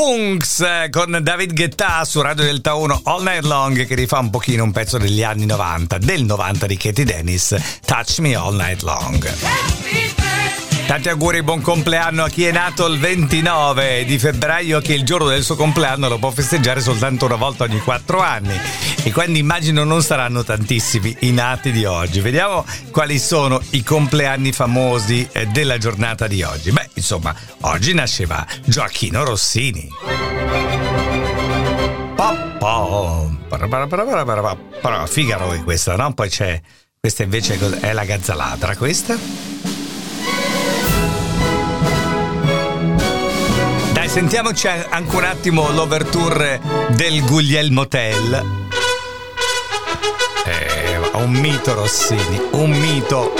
Kungs con David Guetta su Radio Delta 1 All Night Long che rifà un pochino un pezzo degli anni 90, del 90 di Katie Dennis, Touch Me All Night Long. Tanti auguri, buon compleanno a chi è nato il 29 di febbraio che il giorno del suo compleanno lo può festeggiare soltanto una volta ogni 4 anni e quindi immagino non saranno tantissimi i nati di oggi. Vediamo quali sono i compleanni famosi eh, della giornata di oggi. Beh, insomma, oggi nasceva Gioacchino Rossini. Figaro è questa, no? Poi c'è questa invece è la gazzalatra, questa? Sentiamoci anche un attimo l'overture del Guglielmo Tell. Eh, un mito Rossini, un mito.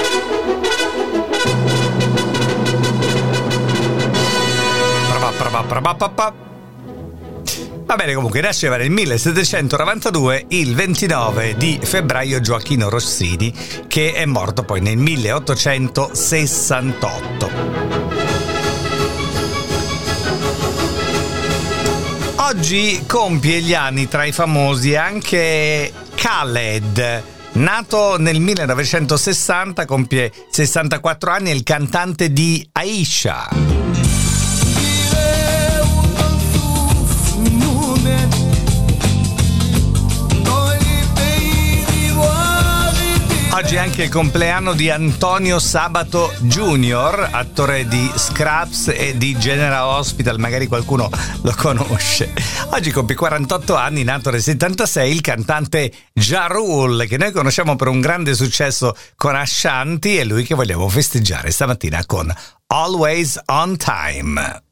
Va bene, comunque nasceva nel 1792, il 29 di febbraio, Gioacchino Rossini, che è morto poi nel 1868. Oggi compie gli anni tra i famosi anche Khaled. Nato nel 1960, compie 64 anni, è il cantante di Aisha. Oggi è anche il compleanno di Antonio Sabato Junior, attore di Scraps e di General Hospital, magari qualcuno lo conosce. Oggi compie 48 anni, nato nel 76, il cantante Ja Rule, che noi conosciamo per un grande successo con Ashanti, e lui che vogliamo festeggiare stamattina con Always on Time.